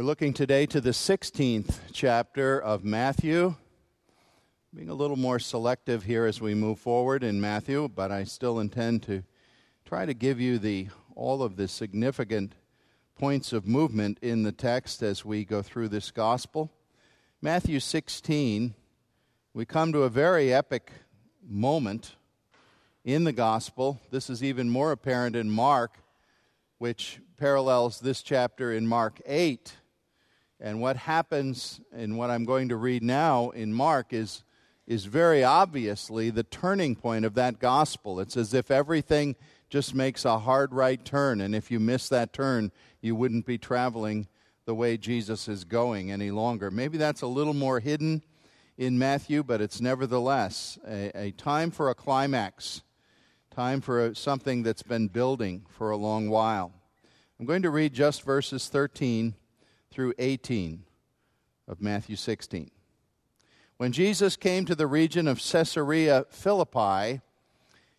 We're looking today to the 16th chapter of Matthew. Being a little more selective here as we move forward in Matthew, but I still intend to try to give you the all of the significant points of movement in the text as we go through this gospel. Matthew 16, we come to a very epic moment in the gospel. This is even more apparent in Mark, which parallels this chapter in Mark 8. And what happens in what I'm going to read now in Mark is, is very obviously the turning point of that gospel. It's as if everything just makes a hard right turn, and if you miss that turn, you wouldn't be traveling the way Jesus is going any longer. Maybe that's a little more hidden in Matthew, but it's nevertheless a, a time for a climax, time for a, something that's been building for a long while. I'm going to read just verses 13 through 18 of Matthew 16. When Jesus came to the region of Caesarea Philippi,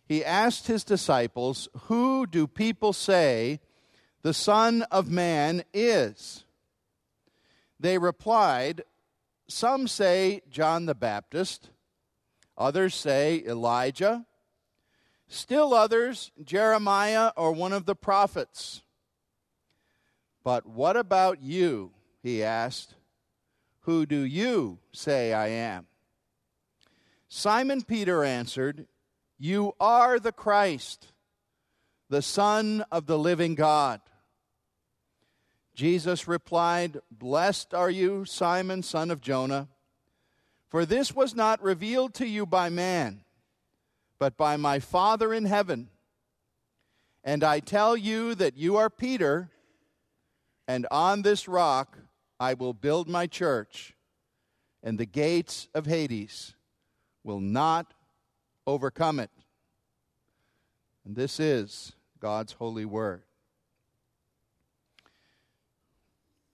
he asked his disciples, Who do people say the Son of Man is? They replied, Some say John the Baptist, others say Elijah, still others Jeremiah or one of the prophets. But what about you? He asked. Who do you say I am? Simon Peter answered, You are the Christ, the Son of the living God. Jesus replied, Blessed are you, Simon, son of Jonah, for this was not revealed to you by man, but by my Father in heaven. And I tell you that you are Peter and on this rock I will build my church, and the gates of Hades will not overcome it. And this is God's holy word.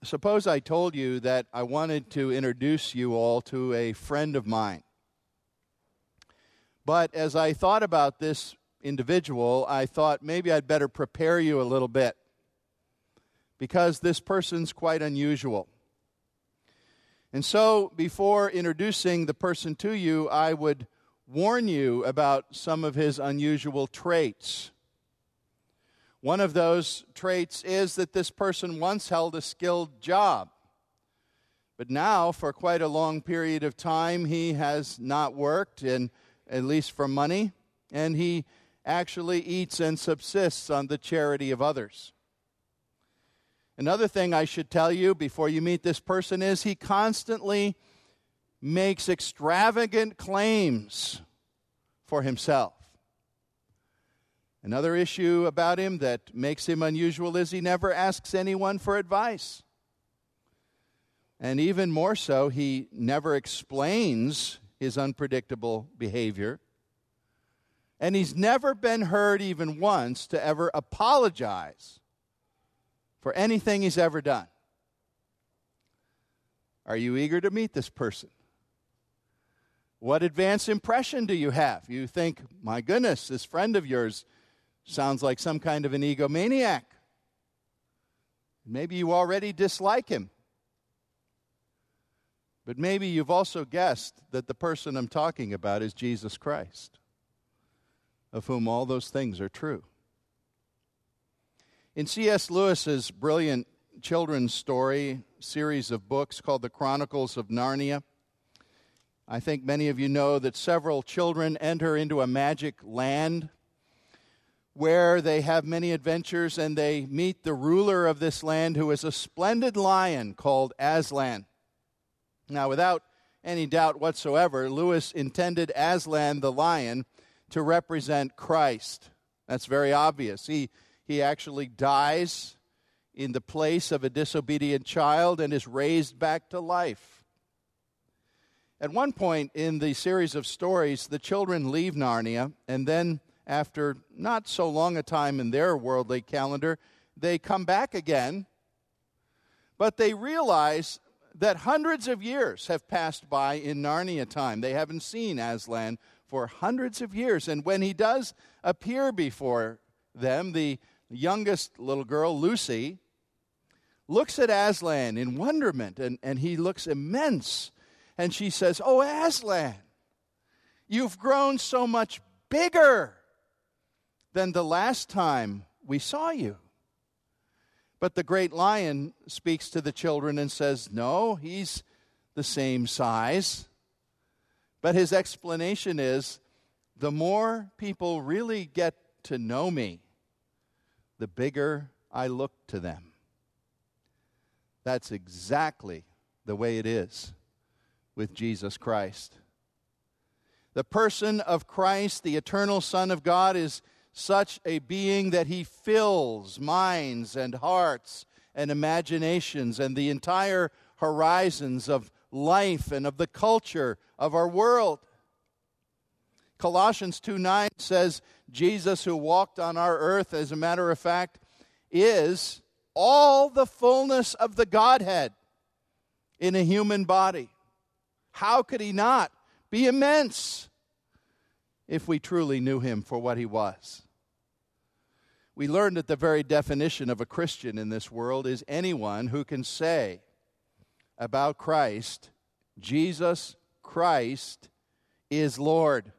Suppose I told you that I wanted to introduce you all to a friend of mine. But as I thought about this individual, I thought maybe I'd better prepare you a little bit because this person's quite unusual. And so, before introducing the person to you, I would warn you about some of his unusual traits. One of those traits is that this person once held a skilled job, but now, for quite a long period of time, he has not worked, and at least for money, and he actually eats and subsists on the charity of others. Another thing I should tell you before you meet this person is he constantly makes extravagant claims for himself. Another issue about him that makes him unusual is he never asks anyone for advice. And even more so, he never explains his unpredictable behavior. And he's never been heard even once to ever apologize for anything he's ever done. Are you eager to meet this person? What advance impression do you have? You think, my goodness, this friend of yours sounds like some kind of an egomaniac. Maybe you already dislike him. But maybe you've also guessed that the person I'm talking about is Jesus Christ, of whom all those things are true. In C.S. Lewis's brilliant children's story series of books called The Chronicles of Narnia, I think many of you know that several children enter into a magic land where they have many adventures and they meet the ruler of this land who is a splendid lion called Aslan. Now, without any doubt whatsoever, Lewis intended Aslan the lion to represent Christ. That's very obvious. He he actually dies in the place of a disobedient child and is raised back to life. At one point in the series of stories, the children leave Narnia, and then, after not so long a time in their worldly calendar, they come back again. But they realize that hundreds of years have passed by in Narnia time. They haven't seen Aslan for hundreds of years. And when he does appear before them, the youngest little girl, Lucy, looks at Aslan in wonderment, and, and he looks immense. And she says, Oh, Aslan, you've grown so much bigger than the last time we saw you. But the great lion speaks to the children and says, No, he's the same size. But his explanation is the more people really get to know me, the bigger I look to them. That's exactly the way it is with Jesus Christ. The person of Christ, the eternal Son of God, is such a being that he fills minds and hearts and imaginations and the entire horizons of life and of the culture of our world. Colossians 2 9 says, Jesus, who walked on our earth, as a matter of fact, is all the fullness of the Godhead in a human body. How could he not be immense if we truly knew him for what he was? We learned that the very definition of a Christian in this world is anyone who can say about Christ, Jesus Christ is Lord.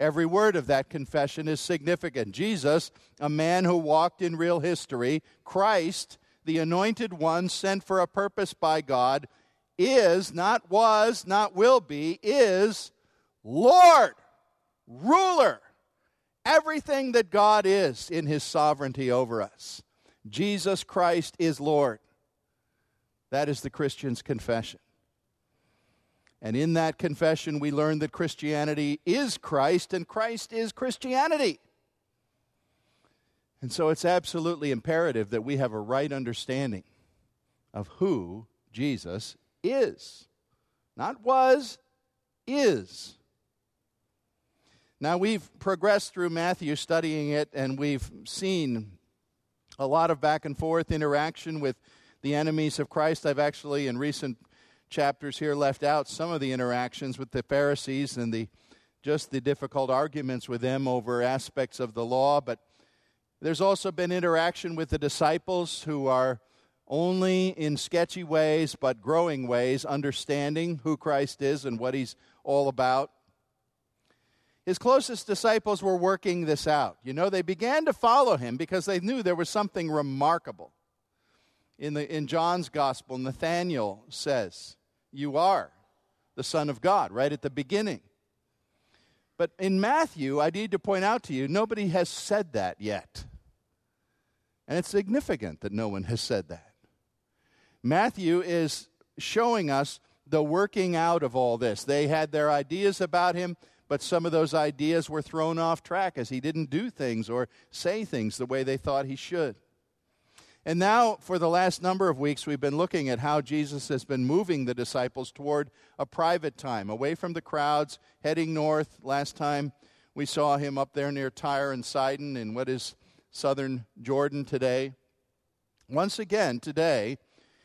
Every word of that confession is significant. Jesus, a man who walked in real history, Christ, the anointed one sent for a purpose by God, is, not was, not will be, is Lord, ruler everything that God is in his sovereignty over us. Jesus Christ is Lord. That is the Christian's confession. And in that confession, we learn that Christianity is Christ and Christ is Christianity. And so it's absolutely imperative that we have a right understanding of who Jesus is. Not was, is. Now, we've progressed through Matthew studying it, and we've seen a lot of back and forth interaction with the enemies of Christ. I've actually, in recent chapters here, left out some of the interactions with the Pharisees and the just the difficult arguments with them over aspects of the law. But there's also been interaction with the disciples who are only in sketchy ways, but growing ways, understanding who Christ is and what he's all about. His closest disciples were working this out. You know, they began to follow him because they knew there was something remarkable. In, the, in John's gospel, Nathanael says, You are the Son of God, right at the beginning. But in Matthew, I need to point out to you, nobody has said that yet. And it's significant that no one has said that. Matthew is showing us the working out of all this. They had their ideas about him, but some of those ideas were thrown off track as he didn't do things or say things the way they thought he should. And now, for the last number of weeks, we've been looking at how Jesus has been moving the disciples toward a private time, away from the crowds, heading north. Last time we saw him up there near Tyre and Sidon in what is southern Jordan today. Once again, today,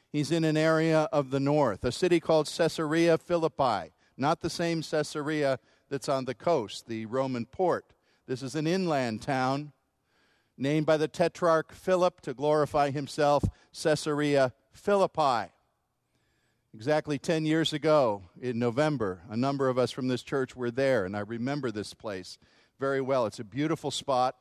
he's in an area of the north, a city called Caesarea Philippi, not the same Caesarea that's on the coast, the Roman port. This is an inland town named by the tetrarch Philip to glorify himself, Caesarea Philippi. Exactly 10 years ago in November, a number of us from this church were there, and I remember this place very well. It's a beautiful spot.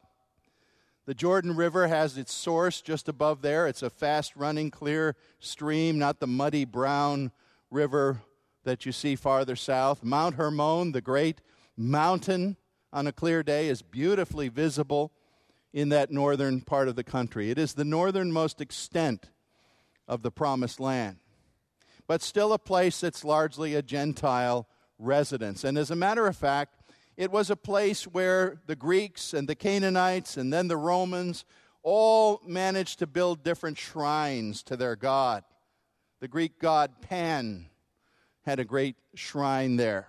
The Jordan River has its source just above there. It's a fast running, clear stream, not the muddy brown river that you see farther south. Mount Hermon, the great mountain on a clear day, is beautifully visible in that northern part of the country. It is the northernmost extent of the promised land, but still a place that's largely a Gentile residence. And as a matter of fact, it was a place where the Greeks and the Canaanites and then the Romans all managed to build different shrines to their god. The Greek god Pan had a great shrine there.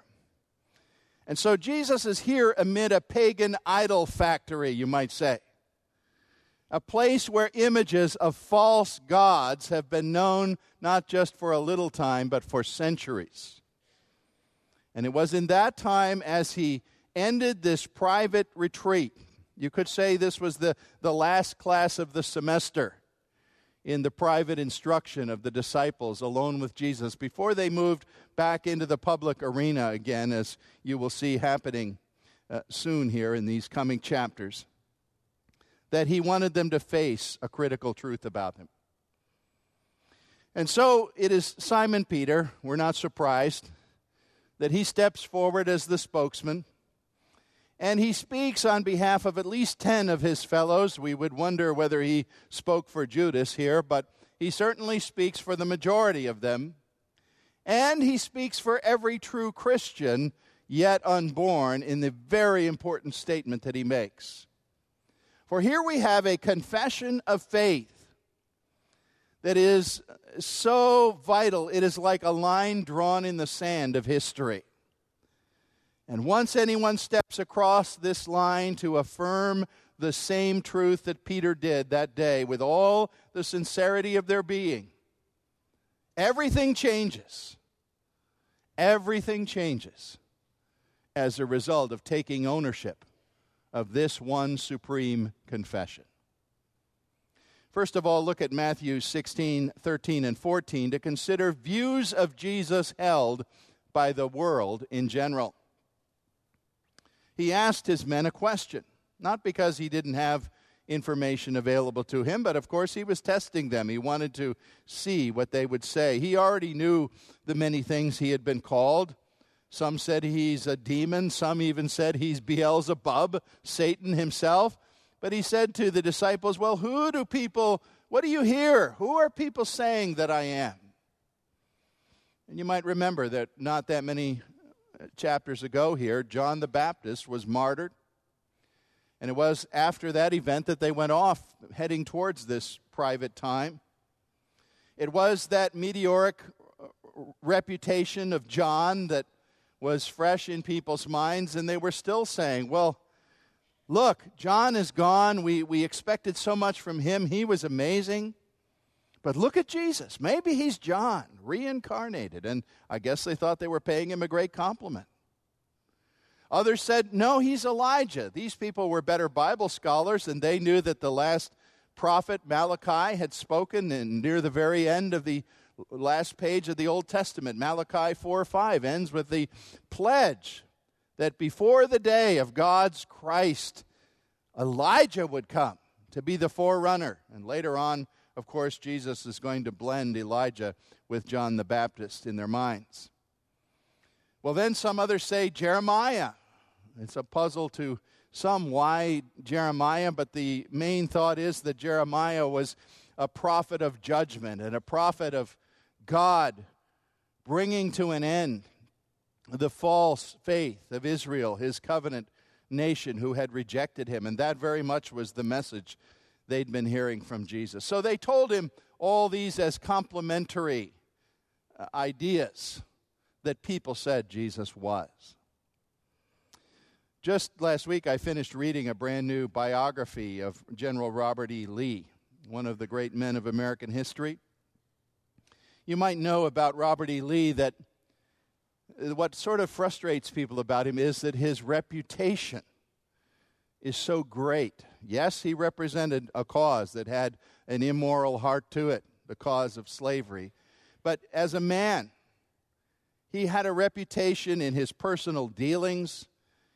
And so Jesus is here amid a pagan idol factory, you might say. A place where images of false gods have been known not just for a little time, but for centuries. And it was in that time as he ended this private retreat. You could say this was the, the last class of the semester. in the private instruction of the disciples alone with Jesus before they moved back into the public arena again, as you will see happening uh, soon here in these coming chapters, that he wanted them to face a critical truth about him. And so it is Simon Peter, we're not surprised, that he steps forward as the spokesman. And he speaks on behalf of at least 10 of his fellows. We would wonder whether he spoke for Judas here, but he certainly speaks for the majority of them. And he speaks for every true Christian yet unborn in the very important statement that he makes. For here we have a confession of faith that is so vital, it is like a line drawn in the sand of history. And once anyone steps across this line to affirm the same truth that Peter did that day with all the sincerity of their being, everything changes. Everything changes as a result of taking ownership of this one supreme confession. First of all, look at Matthew 16, 13, and 14 to consider views of Jesus held by the world in general. He asked his men a question, not because he didn't have information available to him, but of course he was testing them. He wanted to see what they would say. He already knew the many things he had been called. Some said he's a demon, some even said he's Beelzebub, Satan himself. But he said to the disciples, Well, who do people, what do you hear? Who are people saying that I am? And you might remember that not that many uh, chapters ago here, John the Baptist was martyred. And it was after that event that they went off heading towards this private time. It was that meteoric uh, reputation of John that was fresh in people's minds, and they were still saying, Well, Look, John is gone. We, we expected so much from him. He was amazing. But look at Jesus. Maybe he's John, reincarnated. And I guess they thought they were paying him a great compliment. Others said, no, he's Elijah. These people were better Bible scholars, and they knew that the last prophet Malachi had spoken and near the very end of the last page of the Old Testament. Malachi 4 5 ends with the pledge that before the day of God's Christ, Elijah would come to be the forerunner. And later on, of course, Jesus is going to blend Elijah with John the Baptist in their minds. Well, then some others say Jeremiah. It's a puzzle to some why Jeremiah, but the main thought is that Jeremiah was a prophet of judgment and a prophet of God bringing to an end the false faith of Israel, his covenant nation who had rejected him. And that very much was the message they'd been hearing from Jesus. So they told him all these as complementary uh, ideas that people said Jesus was. Just last week, I finished reading a brand new biography of General Robert E. Lee, one of the great men of American history. You might know about Robert E. Lee that what sort of frustrates people about him is that his reputation is so great. Yes, he represented a cause that had an immoral heart to it, the cause of slavery. But as a man, he had a reputation in his personal dealings,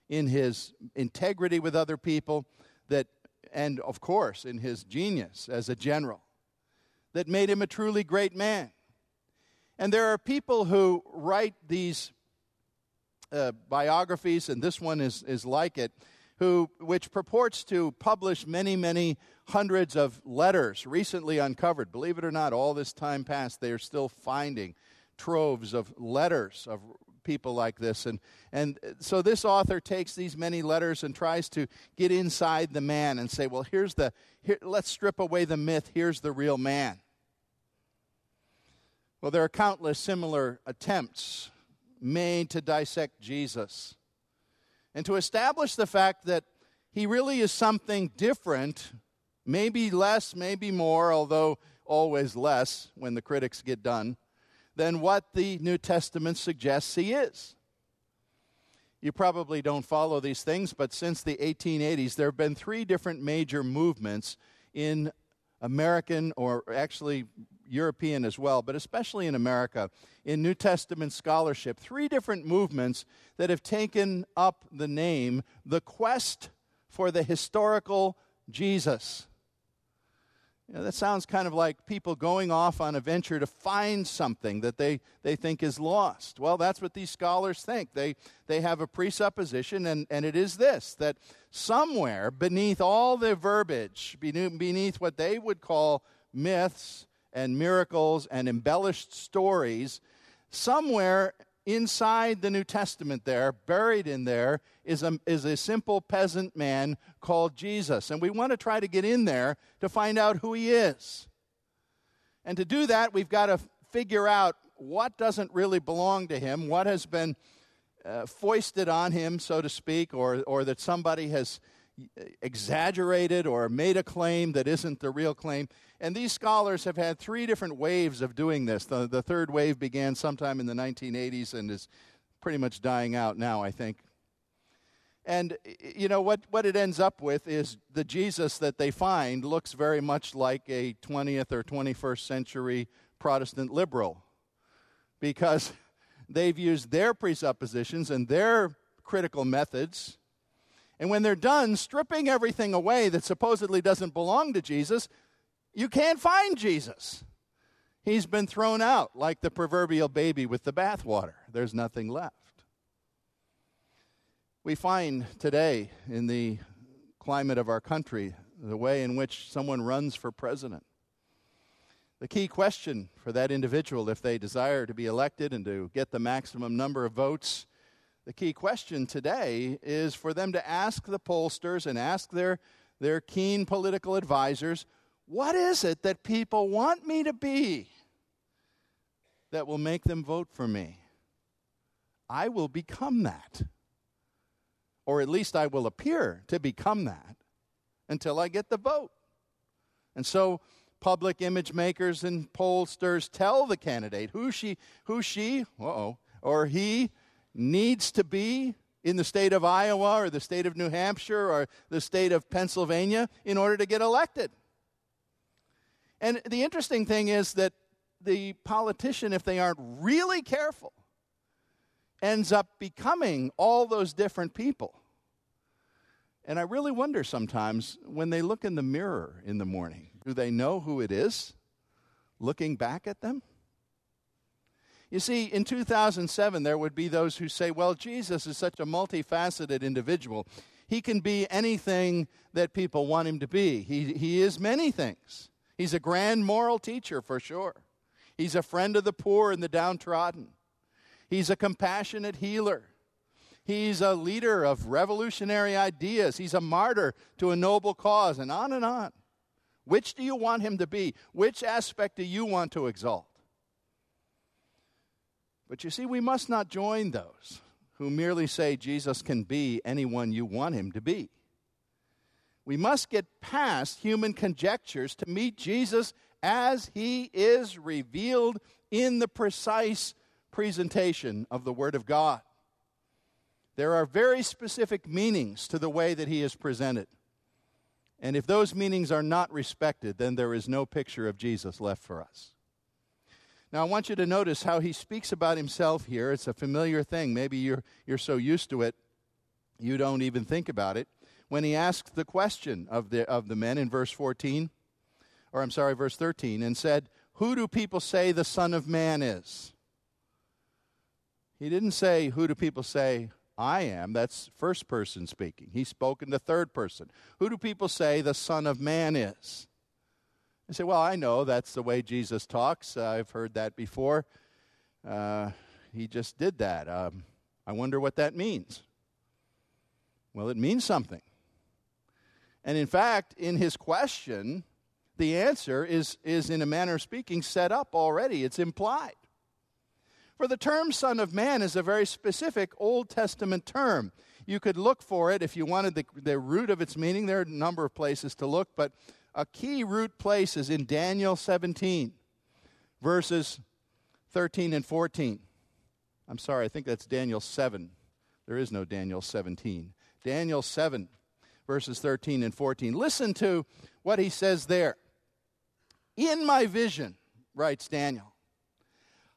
in his integrity with other people, that, and of course, in his genius as a general, that made him a truly great man. And there are people who write these uh, biographies, and this one is, is like it, who, which purports to publish many, many hundreds of letters recently uncovered. Believe it or not, all this time past, they are still finding troves of letters of people like this. And, and so this author takes these many letters and tries to get inside the man and say, well, here's the, here, let's strip away the myth, here's the real man. Well, there are countless similar attempts made to dissect Jesus and to establish the fact that he really is something different, maybe less, maybe more, although always less when the critics get done, than what the New Testament suggests he is. You probably don't follow these things, but since the 1880s, there have been three different major movements in American or actually European as well, but especially in America, in New Testament scholarship, three different movements that have taken up the name the quest for the historical Jesus. You know, that sounds kind of like people going off on a venture to find something that they, they think is lost. Well, that's what these scholars think. They, they have a presupposition, and, and it is this that somewhere beneath all the verbiage, beneath what they would call myths and miracles and embellished stories, somewhere inside the New Testament, there, buried in there, is a, is a simple peasant man called Jesus. And we want to try to get in there to find out who he is. And to do that, we've got to figure out what doesn't really belong to him, what has been uh, foisted on him, so to speak, or, or that somebody has exaggerated or made a claim that isn't the real claim. And these scholars have had three different waves of doing this. The, the third wave began sometime in the 1980s and is pretty much dying out now, I think. And, you know, what, what it ends up with is the Jesus that they find looks very much like a 20th or 21st century Protestant liberal because they've used their presuppositions and their critical methods. And when they're done stripping everything away that supposedly doesn't belong to Jesus, you can't find Jesus. He's been thrown out like the proverbial baby with the bathwater. There's nothing left. We find today in the climate of our country the way in which someone runs for president. The key question for that individual, if they desire to be elected and to get the maximum number of votes, the key question today is for them to ask the pollsters and ask their, their keen political advisors what is it that people want me to be that will make them vote for me? I will become that. Or at least I will appear to become that until I get the vote. And so public image makers and pollsters tell the candidate who she who she uh-oh, or he needs to be in the state of Iowa or the state of New Hampshire or the state of Pennsylvania in order to get elected. And the interesting thing is that the politician, if they aren't really careful, ends up becoming all those different people. And I really wonder sometimes when they look in the mirror in the morning, do they know who it is looking back at them? You see, in 2007, there would be those who say, well, Jesus is such a multifaceted individual. He can be anything that people want him to be. He, he is many things. He's a grand moral teacher for sure. He's a friend of the poor and the downtrodden. He's a compassionate healer. He's a leader of revolutionary ideas. He's a martyr to a noble cause, and on and on. Which do you want him to be? Which aspect do you want to exalt? But you see, we must not join those who merely say Jesus can be anyone you want him to be. We must get past human conjectures to meet Jesus as he is revealed in the precise presentation of the Word of God. There are very specific meanings to the way that he is presented. And if those meanings are not respected, then there is no picture of Jesus left for us. Now, I want you to notice how he speaks about himself here. It's a familiar thing. Maybe you're, you're so used to it, you don't even think about it when he asked the question of the, of the men in verse 14, or I'm sorry, verse 13, and said, Who do people say the Son of Man is? He didn't say, Who do people say I am? That's first person speaking. He spoke in the third person. Who do people say the Son of Man is? I say, Well, I know that's the way Jesus talks. I've heard that before. Uh, he just did that. Um, I wonder what that means. Well, it means something. And in fact, in his question, the answer is, is in a manner of speaking, set up already. It's implied. For the term Son of Man is a very specific Old Testament term. You could look for it if you wanted the, the root of its meaning. There are a number of places to look, but a key root place is in Daniel 17, verses 13 and 14. I'm sorry, I think that's Daniel 7. There is no Daniel 17. Daniel 7, verses 13 and 14. Listen to what he says there. In my vision, writes Daniel,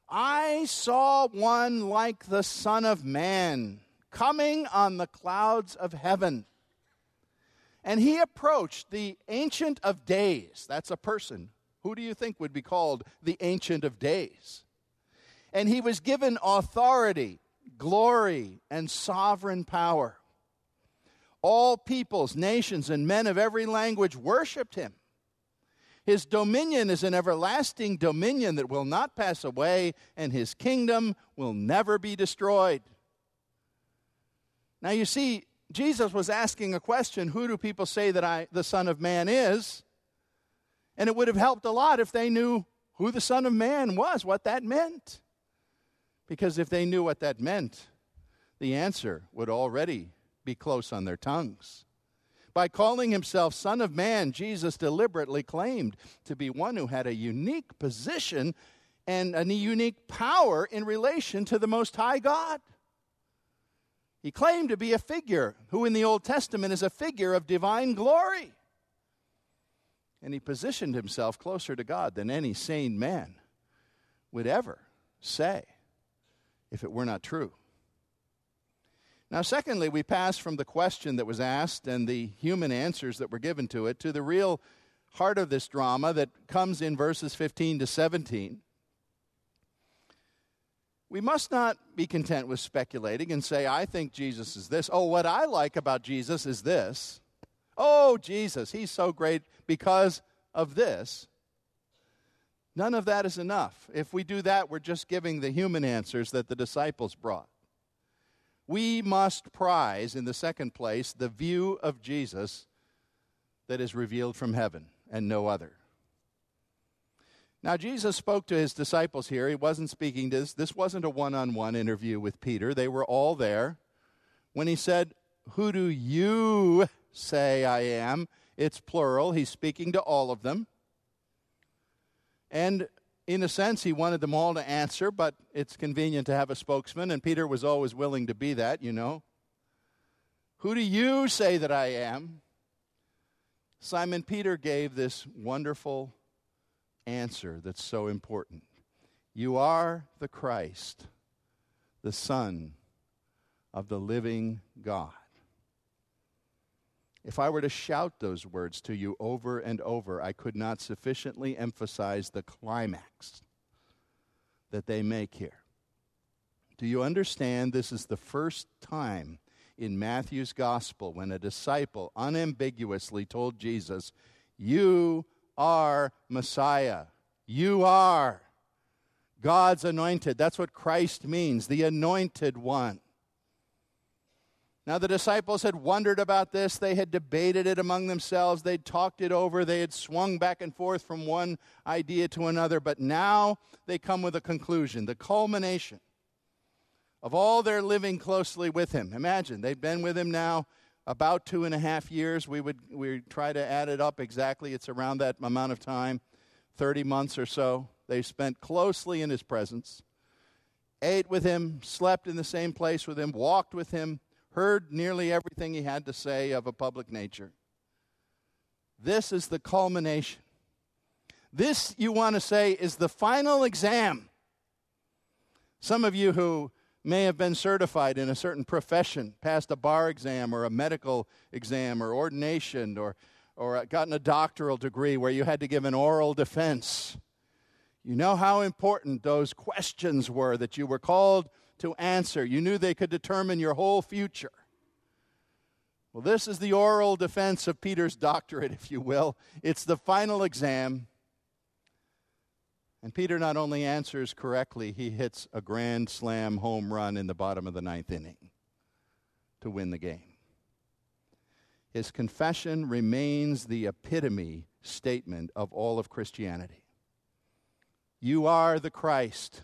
I saw one like the Son of Man coming on the clouds of heaven. And he approached the Ancient of Days. That's a person. Who do you think would be called the Ancient of Days? And he was given authority, glory, and sovereign power. All peoples, nations, and men of every language worshiped him. His dominion is an everlasting dominion that will not pass away, and his kingdom will never be destroyed. Now, you see, Jesus was asking a question Who do people say that I, the Son of Man is? And it would have helped a lot if they knew who the Son of Man was, what that meant. Because if they knew what that meant, the answer would already be close on their tongues. By calling himself Son of Man, Jesus deliberately claimed to be one who had a unique position and a unique power in relation to the Most High God. He claimed to be a figure who, in the Old Testament, is a figure of divine glory. And he positioned himself closer to God than any sane man would ever say if it were not true. Now, secondly, we pass from the question that was asked and the human answers that were given to it to the real heart of this drama that comes in verses 15 to 17. We must not be content with speculating and say, I think Jesus is this. Oh, what I like about Jesus is this. Oh, Jesus, he's so great because of this. None of that is enough. If we do that, we're just giving the human answers that the disciples brought. We must prize, in the second place, the view of Jesus that is revealed from heaven and no other. Now, Jesus spoke to his disciples here. He wasn't speaking to this. This wasn't a one on one interview with Peter. They were all there. When he said, Who do you say I am? It's plural. He's speaking to all of them. And in a sense, he wanted them all to answer, but it's convenient to have a spokesman, and Peter was always willing to be that, you know. Who do you say that I am? Simon Peter gave this wonderful answer that's so important. You are the Christ, the Son of the living God. If I were to shout those words to you over and over, I could not sufficiently emphasize the climax that they make here. Do you understand? This is the first time in Matthew's gospel when a disciple unambiguously told Jesus, You are Messiah. You are God's anointed. That's what Christ means, the anointed one. Now, the disciples had wondered about this. They had debated it among themselves. They'd talked it over. They had swung back and forth from one idea to another. But now they come with a conclusion, the culmination of all their living closely with Him. Imagine, they've been with Him now about two and a half years. We would we try to add it up exactly. It's around that amount of time, 30 months or so. They spent closely in his presence, ate with him, slept in the same place with him, walked with him, heard nearly everything he had to say of a public nature. This is the culmination. This, you want to say, is the final exam. Some of you who may have been certified in a certain profession, passed a bar exam or a medical exam or ordination or, or gotten a doctoral degree where you had to give an oral defense. You know how important those questions were that you were called to answer. You knew they could determine your whole future. Well, this is the oral defense of Peter's doctorate, if you will. It's the final exam. And Peter not only answers correctly, he hits a grand slam home run in the bottom of the ninth inning to win the game. His confession remains the epitome statement of all of Christianity. You are the Christ,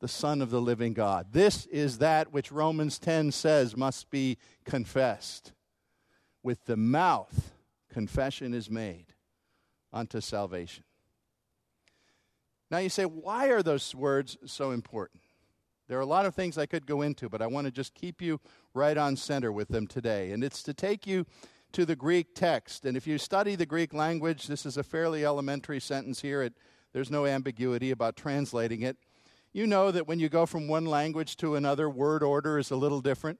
the Son of the living God. This is that which Romans 10 says must be confessed. With the mouth, confession is made unto salvation. Now you say, why are those words so important? There are a lot of things I could go into, but I want to just keep you right on center with them today. And it's to take you to the Greek text. And if you study the Greek language, this is a fairly elementary sentence here. It, there's no ambiguity about translating it. You know that when you go from one language to another, word order is a little different.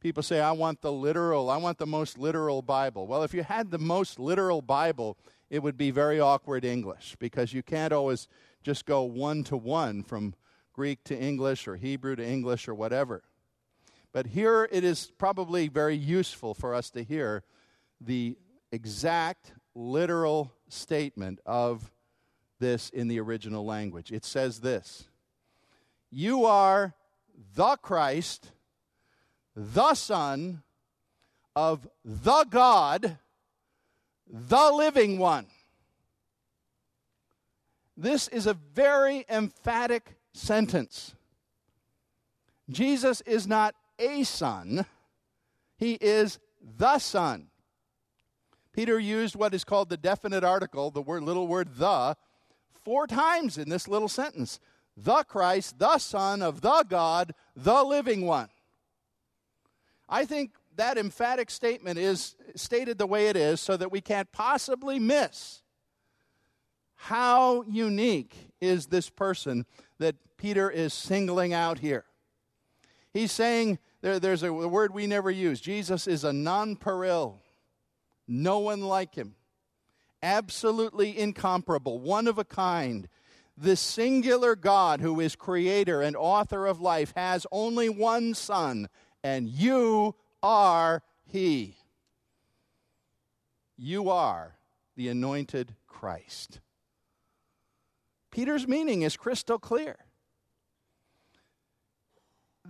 People say, I want the literal, I want the most literal Bible. Well, if you had the most literal Bible, it would be very awkward English because you can't always just go one to one from Greek to English or Hebrew to English or whatever. But here it is probably very useful for us to hear the exact literal statement of this in the original language. It says this You are the Christ, the Son of the God, the living one. This is a very emphatic sentence. Jesus is not a son, he is the Son. Peter used what is called the definite article, the word, little word the, four times in this little sentence. The Christ, the Son of the God, the living one. I think that emphatic statement is stated the way it is so that we can't possibly miss how unique is this person that Peter is singling out here. He's saying there, there's a, word we never use Jesus is a nonpareil, no one like him, absolutely incomparable, one of a kind. The singular God who is creator and author of life has only one Son, and you are He. You are the anointed Christ. Peter's meaning is crystal clear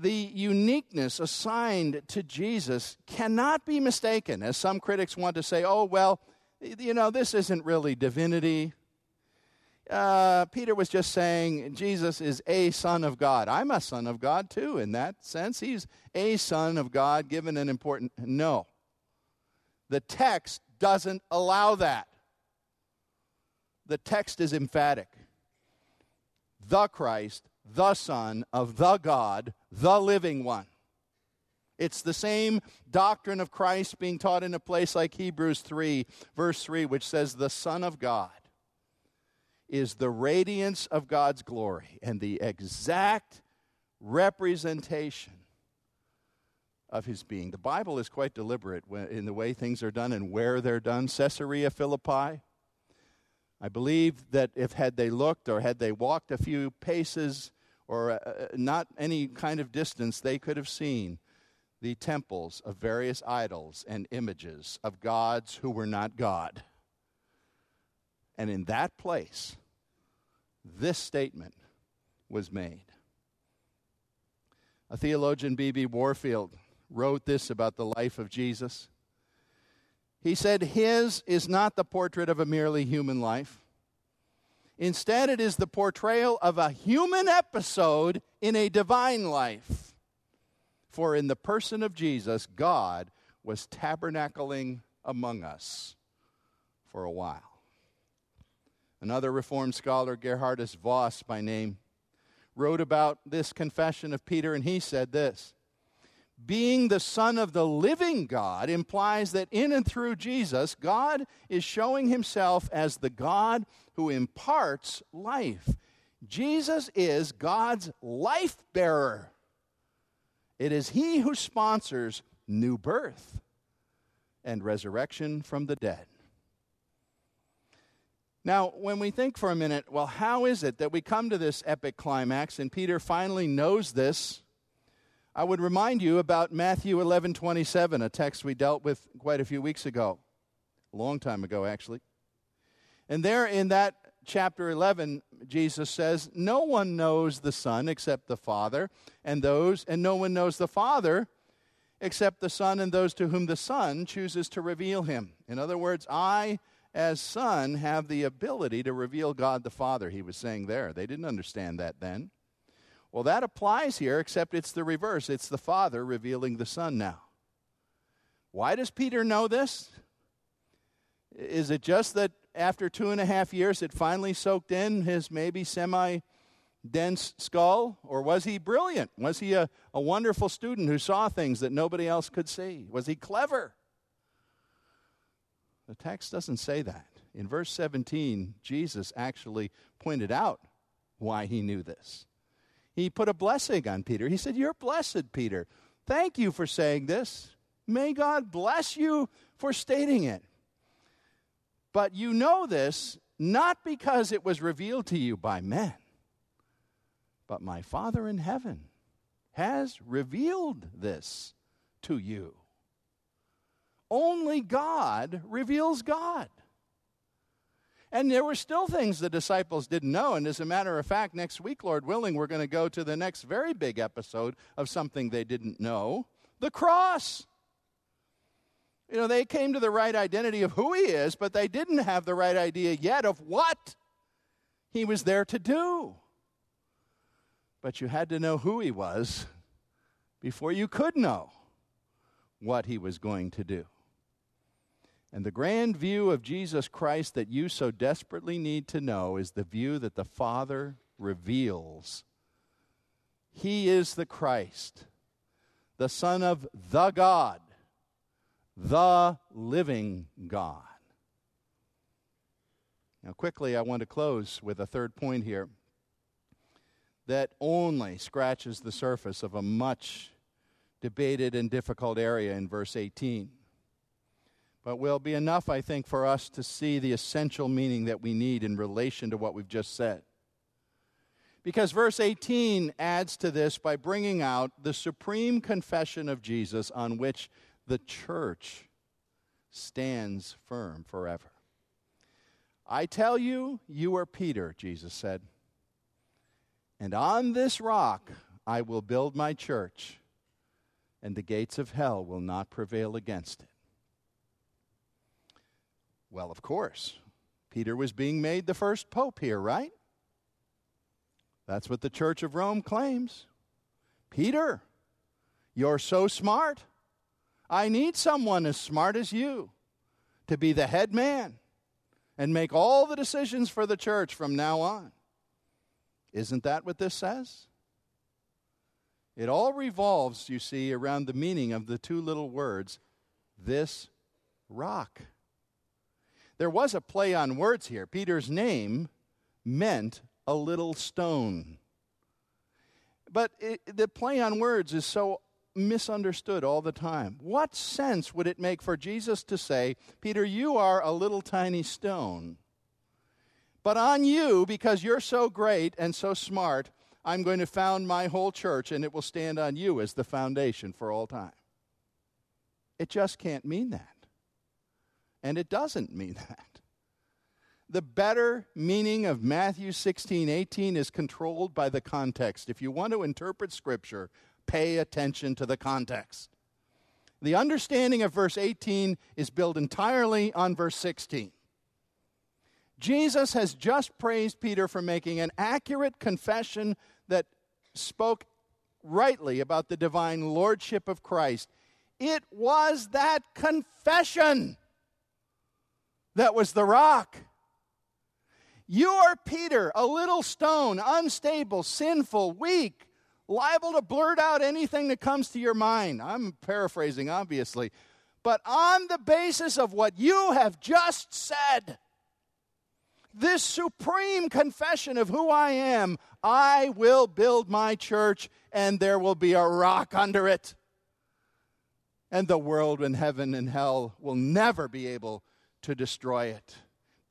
the uniqueness assigned to Jesus cannot be mistaken, as some critics want to say, oh, well, you know, this isn't really divinity. Uh, Peter was just saying Jesus is a son of God. I'm a son of God too, in that sense. He's a son of God, given an important. No. The text doesn't allow that. The text is emphatic. The Christ the Son of the God, the living one. It's the same doctrine of Christ being taught in a place like Hebrews 3, verse 3, which says, The Son of God is the radiance of God's glory and the exact representation of his being. The Bible is quite deliberate in the way things are done and where they're done. Caesarea Philippi. I believe that if had they looked or had they walked a few paces or uh, uh, not any kind of distance, they could have seen the temples of various idols and images of gods who were not God. And in that place, this statement was made. A theologian, B.B. Warfield, wrote this about the life of Jesus. He said, His is not the portrait of a merely human life. Instead, it is the portrayal of a human episode in a divine life. For in the person of Jesus, God was tabernacling among us for a while. Another Reformed scholar, Gerhardus Vos by name, wrote about this confession of Peter, and he said this being the Son of the living God implies that in and through Jesus, God is showing himself as the God who imparts life. Jesus is God's life bearer. It is he who sponsors new birth and resurrection from the dead. Now, when we think for a minute, well, how is it that we come to this epic climax and Peter finally knows this? I would remind you about Matthew 11 27, a text we dealt with quite a few weeks ago, a long time ago, actually. And there in that chapter 11, Jesus says, No one knows the Son except the Father, and those, and no one knows the Father except the Son and those to whom the Son chooses to reveal him. In other words, I, as Son, have the ability to reveal God the Father, he was saying there. They didn't understand that then. Well, that applies here, except it's the reverse. It's the Father revealing the Son now. Why does Peter know this? Is it just that after two and a half years it finally soaked in his maybe semi dense skull? Or was he brilliant? Was he a, a wonderful student who saw things that nobody else could see? Was he clever? The text doesn't say that. In verse 17, Jesus actually pointed out why he knew this. He put a blessing on Peter. He said, You're blessed, Peter. Thank you for saying this. May God bless you for stating it. But you know this not because it was revealed to you by men, but my Father in heaven has revealed this to you. Only God reveals God. And there were still things the disciples didn't know. And as a matter of fact, next week, Lord willing, we're going to go to the next very big episode of something they didn't know the cross. You know, they came to the right identity of who he is, but they didn't have the right idea yet of what he was there to do. But you had to know who he was before you could know what he was going to do. And the grand view of Jesus Christ that you so desperately need to know is the view that the Father reveals. He is the Christ, the Son of the God, the living God. Now, quickly, I want to close with a third point here that only scratches the surface of a much debated and difficult area in verse 18 but will be enough, I think, for us to see the essential meaning that we need in relation to what we've just said. Because verse 18 adds to this by bringing out the supreme confession of Jesus on which the church stands firm forever. I tell you, you are Peter, Jesus said, and on this rock I will build my church, and the gates of hell will not prevail against it. Well, of course. Peter was being made the first pope here, right? That's what the Church of Rome claims. Peter, you're so smart. I need someone as smart as you to be the head man and make all the decisions for the church from now on. Isn't that what this says? It all revolves, you see, around the meaning of the two little words, this rock. There was a play on words here. Peter's name meant a little stone. But it, the play on words is so misunderstood all the time. What sense would it make for Jesus to say, Peter, you are a little tiny stone? But on you, because you're so great and so smart, I'm going to found my whole church, and it will stand on you as the foundation for all time. It just can't mean that. And it doesn't mean that. The better meaning of Matthew 16, 18 is controlled by the context. If you want to interpret Scripture, pay attention to the context. The understanding of verse 18 is built entirely on verse 16. Jesus has just praised Peter for making an accurate confession that spoke rightly about the divine lordship of Christ. It was that confession that was the rock. You are Peter, a little stone, unstable, sinful, weak, liable to blurt out anything that comes to your mind. I'm paraphrasing, obviously. But on the basis of what you have just said, this supreme confession of who I am, I will build my church and there will be a rock under it. And the world and heaven and hell will never be able to destroy it.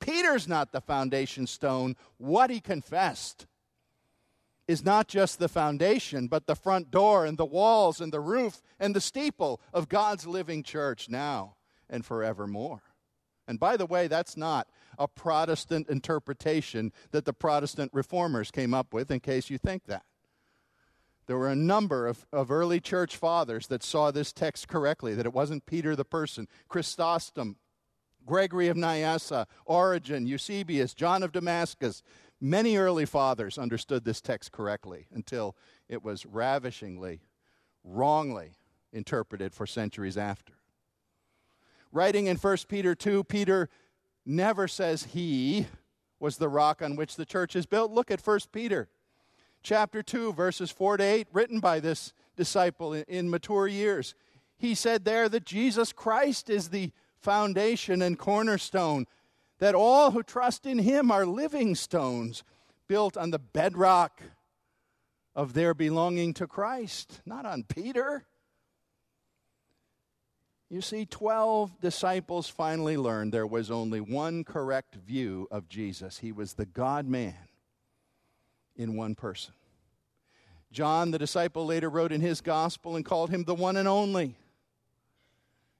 Peter's not the foundation stone. What he confessed is not just the foundation, but the front door and the walls and the roof and the steeple of God's living church now and forevermore. And by the way, that's not a Protestant interpretation that the Protestant reformers came up with, in case you think that. There were a number of, of early church fathers that saw this text correctly, that it wasn't Peter the person. Chrysostom Gregory of Nyssa, Origen, Eusebius, John of Damascus. Many early fathers understood this text correctly until it was ravishingly, wrongly interpreted for centuries after. Writing in 1 Peter 2, Peter never says he was the rock on which the church is built. Look at 1 Peter chapter 2, verses 4 to 8, written by this disciple in, in mature years. He said there that Jesus Christ is the foundation and cornerstone, that all who trust in him are living stones built on the bedrock of their belonging to Christ, not on Peter. You see, 12 disciples finally learned there was only one correct view of Jesus. He was the God man in one person. John, the disciple, later wrote in his gospel and called him the one and only.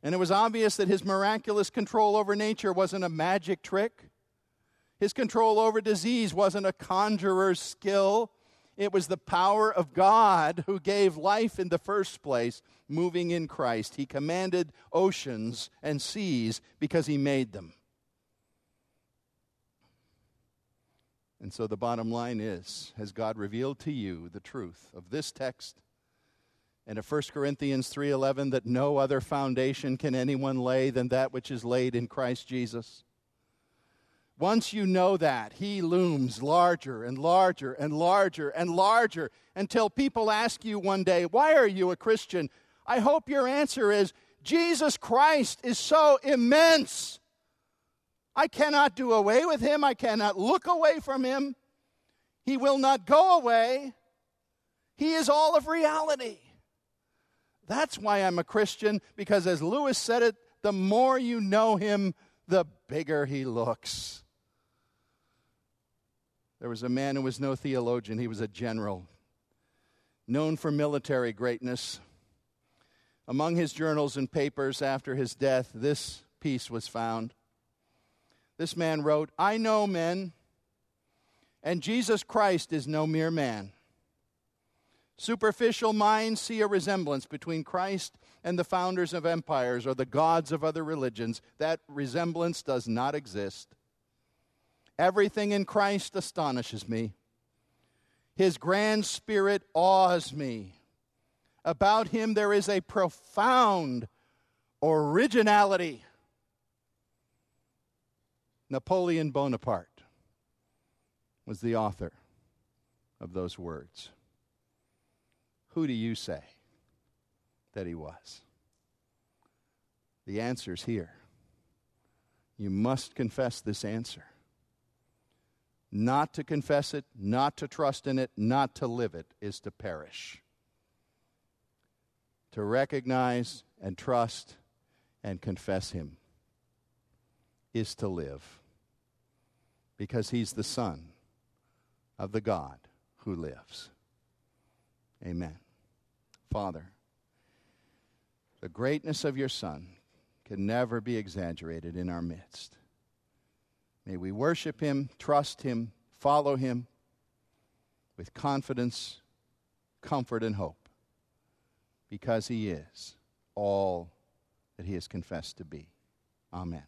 And it was obvious that his miraculous control over nature wasn't a magic trick. His control over disease wasn't a conjurer's skill. It was the power of God who gave life in the first place, moving in Christ. He commanded oceans and seas because he made them. And so the bottom line is Has God revealed to you the truth of this text and of 1 Corinthians 3:11 that no other foundation can anyone lay than that which is laid in Christ Jesus? Once you know that, he looms larger and larger and larger and larger until people ask you one day, Why are you a Christian? I hope your answer is, Jesus Christ is so immense. I cannot do away with him. I cannot look away from him. He will not go away. He is all of reality. That's why I'm a Christian, because as Lewis said it, the more you know him, the bigger he looks. There was a man who was no theologian, he was a general, known for military greatness. Among his journals and papers after his death, this piece was found. This man wrote, I know men, and Jesus Christ is no mere man. Superficial minds see a resemblance between Christ and the founders of empires or the gods of other religions. That resemblance does not exist. Everything in Christ astonishes me. His grand spirit awes me. About him there is a profound originality Napoleon Bonaparte was the author of those words. Who do you say that he was? The answer's here. You must confess this answer. Not to confess it, not to trust in it, not to live it is to perish. To recognize and trust and confess him is to live because he's the Son of the God who lives. Amen. Father, the greatness of your Son can never be exaggerated in our midst. May we worship him, trust him, follow him with confidence, comfort, and hope because he is all that he has confessed to be. Amen.